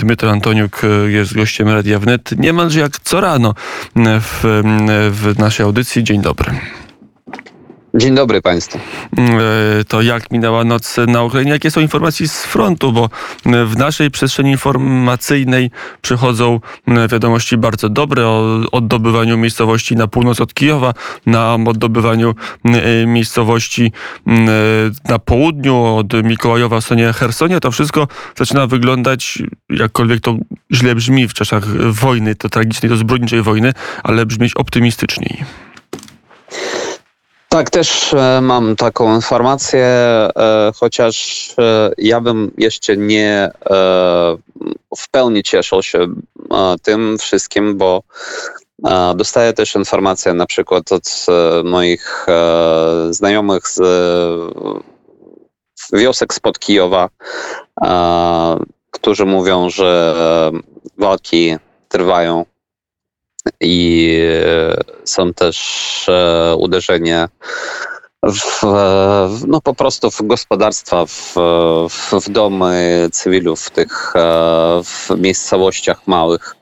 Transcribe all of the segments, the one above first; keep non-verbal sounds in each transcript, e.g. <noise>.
Dmytro Antoniuk jest gościem Radia Wnet niemalże jak co rano w, w naszej audycji. Dzień dobry. Dzień dobry Państwu. E, to jak minęła noc na Ukrainie? Jakie są informacje z frontu? Bo w naszej przestrzeni informacyjnej przychodzą wiadomości bardzo dobre o oddobywaniu miejscowości na północ od Kijowa, na oddobywaniu e, miejscowości na południu od Mikołajowa w stronie Hersonia. To wszystko zaczyna wyglądać, jakkolwiek to źle brzmi w czasach wojny, to tragicznej, to zbrodniczej wojny, ale brzmieć optymistyczniej. Tak, też e, mam taką informację, e, chociaż e, ja bym jeszcze nie w pełni cieszył się tym wszystkim, bo dostaję też informacje na przykład od moich znajomych z wiosek spod Kijowa, którzy mówią, że walki trwają i są też e, uderzenia w, no po prostu w gospodarstwa, w, w, w domy cywilów w tych e, w miejscowościach małych.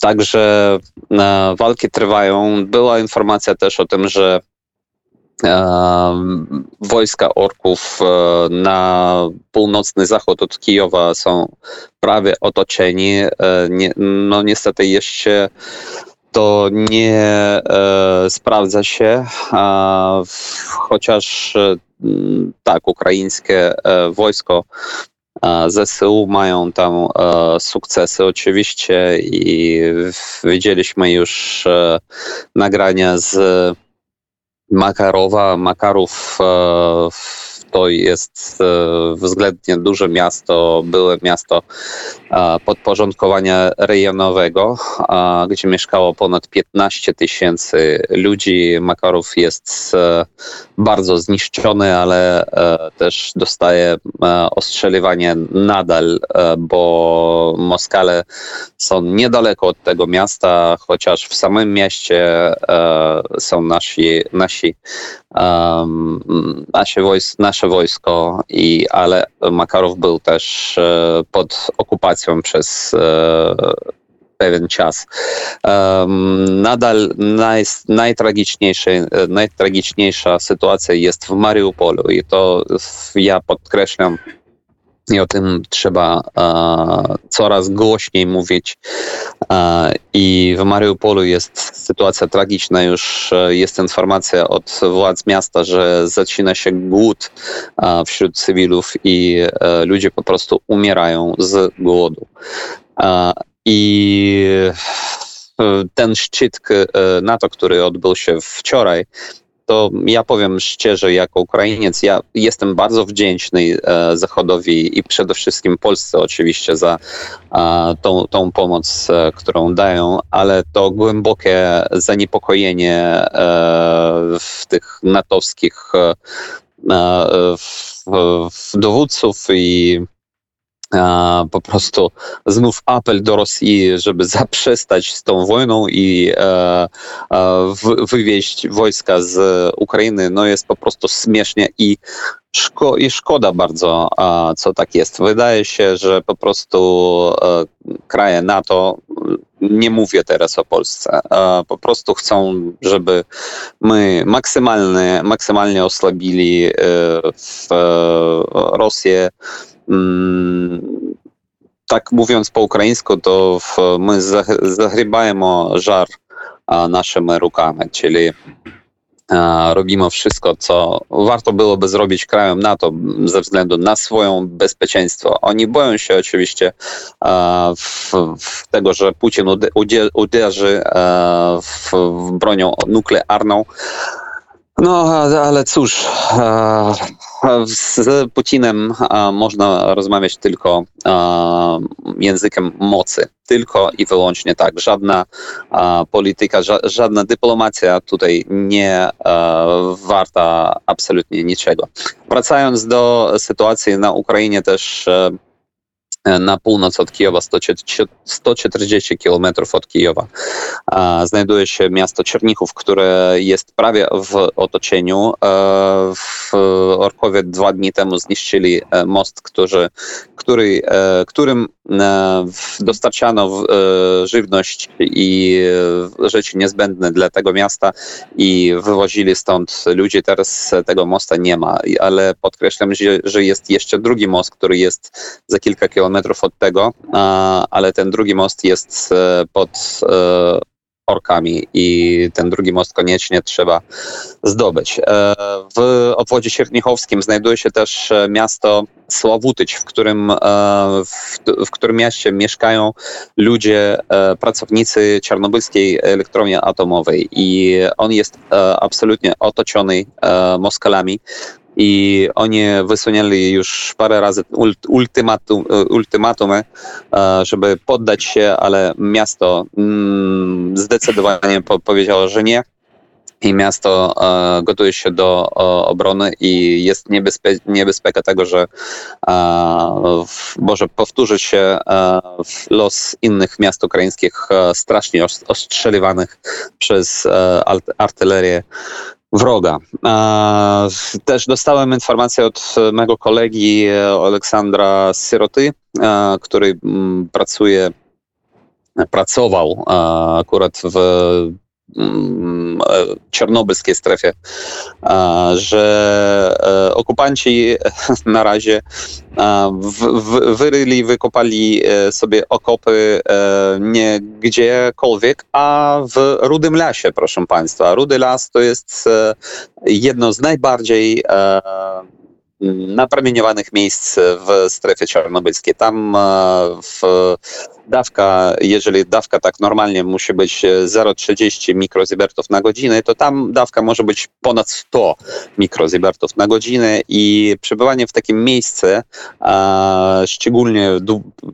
Także e, walki trwają. Była informacja też o tym, że wojska orków e, na północny zachód od Kijowa są prawie otoczeni. E, no niestety jeszcze to nie e, sprawdza się, chociaż tak, ukraińskie wojsko ZSU mają tam sukcesy oczywiście i widzieliśmy już nagrania z Makarowa. Makarów e, to jest e, względnie duże miasto, byłe miasto e, podporządkowania rejonowego, gdzie mieszkało ponad 15 tysięcy ludzi. Makarów jest bardzo zniszczony, ale też dostaje ostrzeliwanie nadal, bo Moskale są niedaleko od tego miasta, chociaż w samym mieście są nasi, nasi, nasze, wojs nasze wojsko, i, ale Makarow był też e, pod okupacją przez e, pewien czas. Nadal naj, najtragiczniejsza, najtragiczniejsza sytuacja jest w Mariupolu i to ja podkreślam i o tym trzeba e, coraz głośniej mówić. E, I w Mariupolu jest sytuacja tragiczna. Już e, jest informacja od władz miasta, że zaczyna się głód e, wśród cywilów i e, ludzie po prostu umierają z głodu. E, I ten szczyt NATO, który odbył się wczoraj, to ja powiem szczerze, jako Ukrainiec, ja jestem bardzo wdzięczny e, Zachodowi i przede wszystkim Polsce oczywiście za tą, tą pomoc, e, którą dają, ale to głębokie zaniepokojenie e, w tych natowskich w, w dowódców i po prostu znów apel do Rosji, żeby zaprzestać z tą wojną i e, e, wywieźć wojska z Ukrainy, no jest po prostu śmiesznie i, szko i szkoda bardzo, co tak jest. Wydaje się, że po prostu e, kraje NATO, nie mówię teraz o Polsce, po prostu chcą, żeby my maksymalnie, maksymalnie osłabili w Rosję, Mm, tak mówiąc po ukraińsku, to my zagrybaємо żar naszymi rukami, czyli robimy wszystko, co warto byłoby zrobić krajom NATO ze względu na swoją bezpieczeństwo. Oni boją się oczywiście w, w tego, że Putin uderzy w, w bronią nuklearną. No, ale cóż, z Putinem można rozmawiać tylko językiem mocy. Tylko i wyłącznie tak. Żadna polityka, żadna dyplomacja tutaj nie warta absolutnie niczego. Wracając do sytuacji na Ukrainie też na północ od Kijowa, 140 km od Kijowa, znajduje się miasto Czernichów, które jest prawie w otoczeniu. W Orkowie dwa dni temu zniszczyli most, który, który, którym dostarczano żywność i rzeczy niezbędne dla tego miasta i wywozili stąd ludzi. Teraz tego mosta nie ma, ale podkreślam, że jest jeszcze drugi most, który jest za kilka kilometrów od tego, ale ten drugi most jest e, pod e, orkami i ten drugi most koniecznie trzeba zdobyć. E, w obwodzie siernichowskim znajduje się też miasto Sławutyć, w którym, w, w którym mieście mieszkają ludzie, pracownicy Czarnobylskiej Elektrowni Atomowej i on jest absolutnie otoczony Moskalami i oni wysunęli już parę razy ultimatum, ultimatumy, e, żeby poddać się, ale miasto mm, zdecydowanie powiedziało, że nie. I miasto e, gotuje się do obrony i jest niebezpie niebezpieka tego, że e, może powtórzyć się los innych miast ukraińskich strasznie ostrzeliwanych przez artylerię wroga. Też dostałem informację od mego kolegi Aleksandra Syroty, który mm, pracuje, pracował akurat w czarnobylskiej strefie, że e, okupanci <laughs> na razie wyryli, wykopali e, sobie okopy e, nie gdziekolwiek, a w Rudym Lasie, proszę Państwa. Rudy Las to jest e, jedno z najbardziej napromieniowanych miejsc w strefie czarnobylskiej. Tam w dawka, jeżeli dawka tak normalnie musi być 0,30 mikroziebertów na godzinę, to tam dawka może być ponad 100 mikroziebertów na godzinę i przebywanie w takim miejscu, szczególnie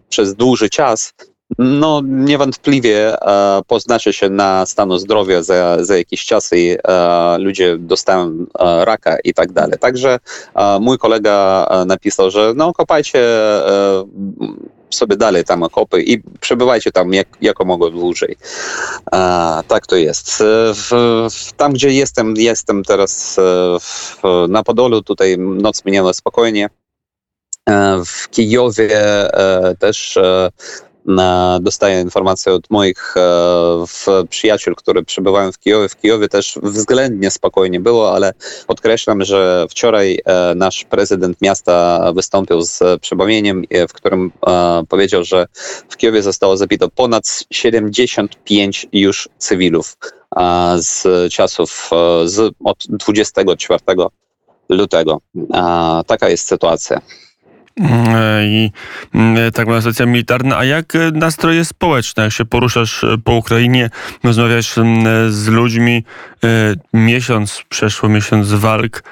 przez dłuży czas, no, niewątpliwie e, poznaczy się na stanu zdrowia za, za jakiś czas i e, ludzie dostają e, raka i tak dalej. Także e, mój kolega e, napisał, że no kopajcie e, sobie dalej tam okopy i przebywajcie tam jak, jako mogło dłużej. tak to jest. W, w, tam, gdzie jestem, jestem teraz w, na Podolu, tutaj noc minęła spokojnie. W Kijowie też dostaję informacje od moich e, przyjaciół, które przebywają w Kijowie. W Kijowie też względnie spokojnie było, ale podkreślam, że wczoraj e, nasz prezydent miasta wystąpił z przebamieniem, e, w którym powiedział, że w Kijowie zostało zabito ponad 75 już cywilów z czasów z, od 24 lutego. Taka jest sytuacja. Mm, I mm, tak ma sytuacja militarna. A jak e, nastroje społeczne? Jak się poruszasz e, po Ukrainie, rozmawiasz mm, z ludźmi, e, miesiąc, przeszło miesiąc walk,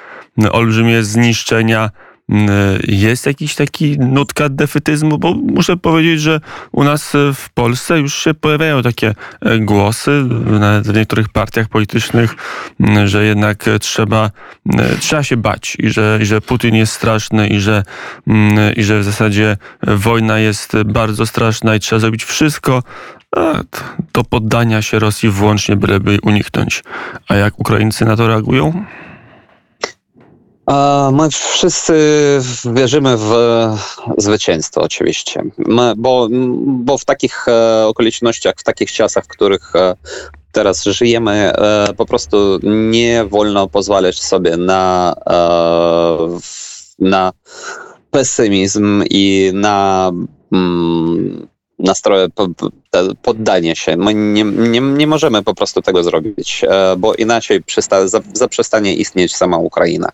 olbrzymie zniszczenia, jest jakiś taki nutka defetyzmu, bo muszę powiedzieć, że u nas w Polsce już się pojawiają takie e, głosy, nawet w niektórych partiach politycznych, że jednak trzeba, trzeba się bać i że, i że Putin jest straszny i że, i że w zasadzie wojna jest bardzo straszna i trzeba zrobić wszystko, do poddania się Rosji włącznie, byleby uniknąć. A jak Ukraińcy na to reagują? My wszyscy wierzymy w zwycięstwo, oczywiście, My, bo, bo w takich e, okolicznościach, w takich czasach, w których e, teraz żyjemy, e, po prostu nie wolno pozwalać sobie na, na pesymizm i na mm, nastroje, poddanie się. My nie, nie, nie możemy po prostu tego zrobić, e, bo inaczej przysta, zaprzestanie istnieć sama Ukraina.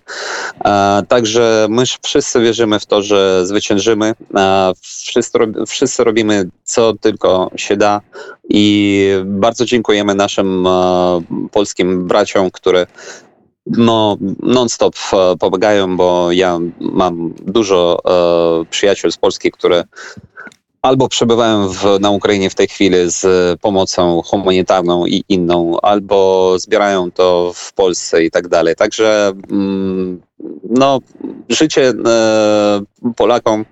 E, także my wszyscy wierzymy w to, że zwyciężymy. E, wszyscy, wszyscy robimy co tylko się da i bardzo dziękujemy naszym polskim braciom, które no, non-stop pomagają, bo ja mam dużo przyjaciół z Polski, które albo przebywają w, na Ukrainie w tej chwili z pomocą humanitarną i inną, albo zbierają to w Polsce i tak dalej. Także mm, no, życie e, Polakom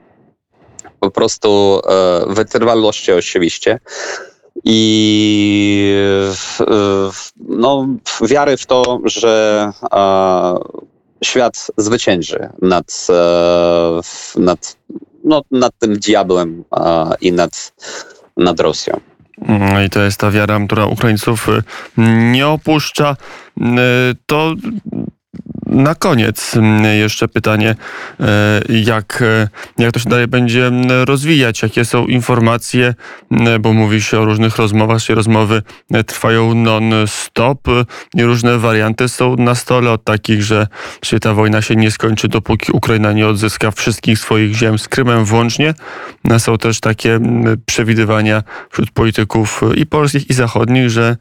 po prostu e, wytrwałości oczywiście i no, wiary w to, że świat zwycięży nad, e, nad, no, nad tym diabłem i nad, nad Rosją. Mm, I to jest ta wiara, która Ukraińców y, nie opuszcza. Y, To na koniec y, jeszcze pytanie, y, jak, y, jak to się dalej będzie y, rozwijać, jakie są informacje, y, bo mówi się o różnych rozmowach, czy rozmowy y, trwają non-stop i różne warianty są na stole, od takich, że się ta wojna się nie skończy, dopóki Ukraina nie odzyska wszystkich swoich ziem z Krymem włącznie. No, Są też takie mm, przewidywania wśród polityków i polskich, i zachodnich, że,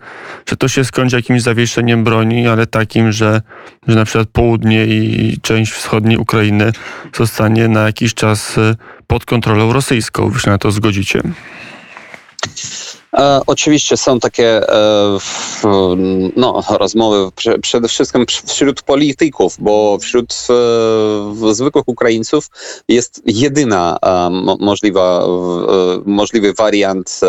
że to się skończy jakimś zawieszeniem broni, ale takim, że, że na przykład południe i część wschodniej Ukrainy zostanie na jakiś czas y, pod kontrolą rosyjską. Wy się na to zgodzicie? E, oczywiście są takie e, no, rozmowy prze, przede wszystkim wśród polityków, bo wśród e, zwykłych Ukraińców jest jedyna mo, możliwa, możliwy wariant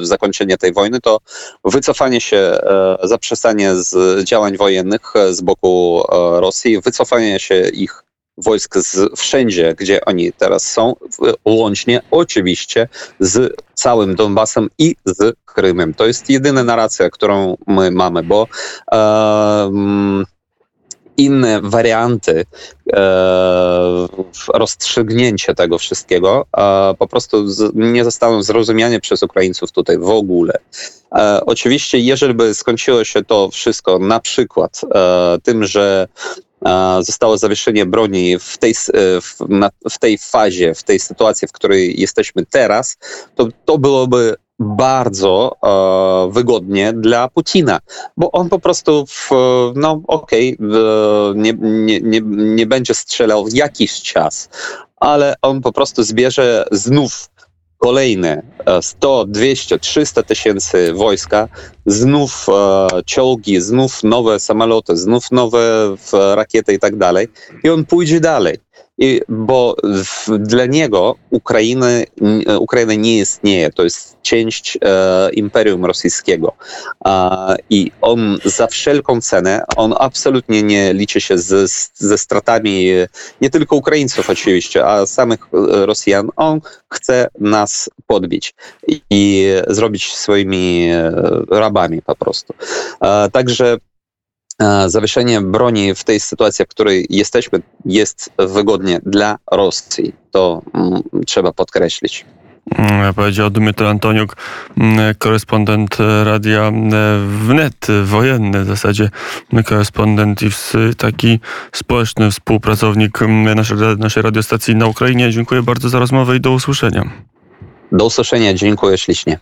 zakończenia tej wojny to wycofanie się, zaprzestanie z działań wojennych z boku Rosji, wycofanie się ich wojsk z wszędzie, gdzie oni teraz są, łącznie oczywiście z całym Donbasem i z Krymem. To jest jedyna narracja, którą my mamy, bo em, inne warianty e, rozstrzygnięcia tego wszystkiego e, po prostu z, nie zostaną zrozumiane przez Ukraińców tutaj w ogóle. E, oczywiście, jeżeli by skończyło się to wszystko na przykład e, tym, że e, zostało zawieszenie broni w tej, e, w, na, w tej fazie, w tej sytuacji, w której jesteśmy teraz, to, to byłoby bardzo e, wygodnie dla Putina, bo on po prostu, w, no okej, e, nie, nie, nie, nie będzie strzelał jakiś czas, ale on po prostu zbierze znów kolejne e, 100, 200, 300 tysięcy wojska, znów e, czołgi, znów nowe samoloty, znów nowe rakiety i tak dalej i on pójdzie dalej. Bo w, dla niego Ukrainy, Ukraina nie istnieje, to jest część e, Imperium Rosyjskiego. A, I on za wszelką cenę, on absolutnie nie liczy się z, z, ze stratami e, nie tylko Ukraińców oczywiście, a samych e, Rosjan. On chce nas podbić i, i zrobić swoimi e, rabami po prostu. E, Także e, zawieszenie broni w tej sytuacji, w której jesteśmy, jest wygodnie dla Rosji. To mm, trzeba podkreślić. Mm, Powiedział Dmytro Antoniuk, mm, korespondent e, radia e, wnet, e, wojenny w zasadzie korespondent i taki społeczny współpracownik naszej, naszej radiostacji na Ukrainie. Dziękuję bardzo za rozmowę i do usłyszenia. Do usłyszenia, dziękuję ślicznie.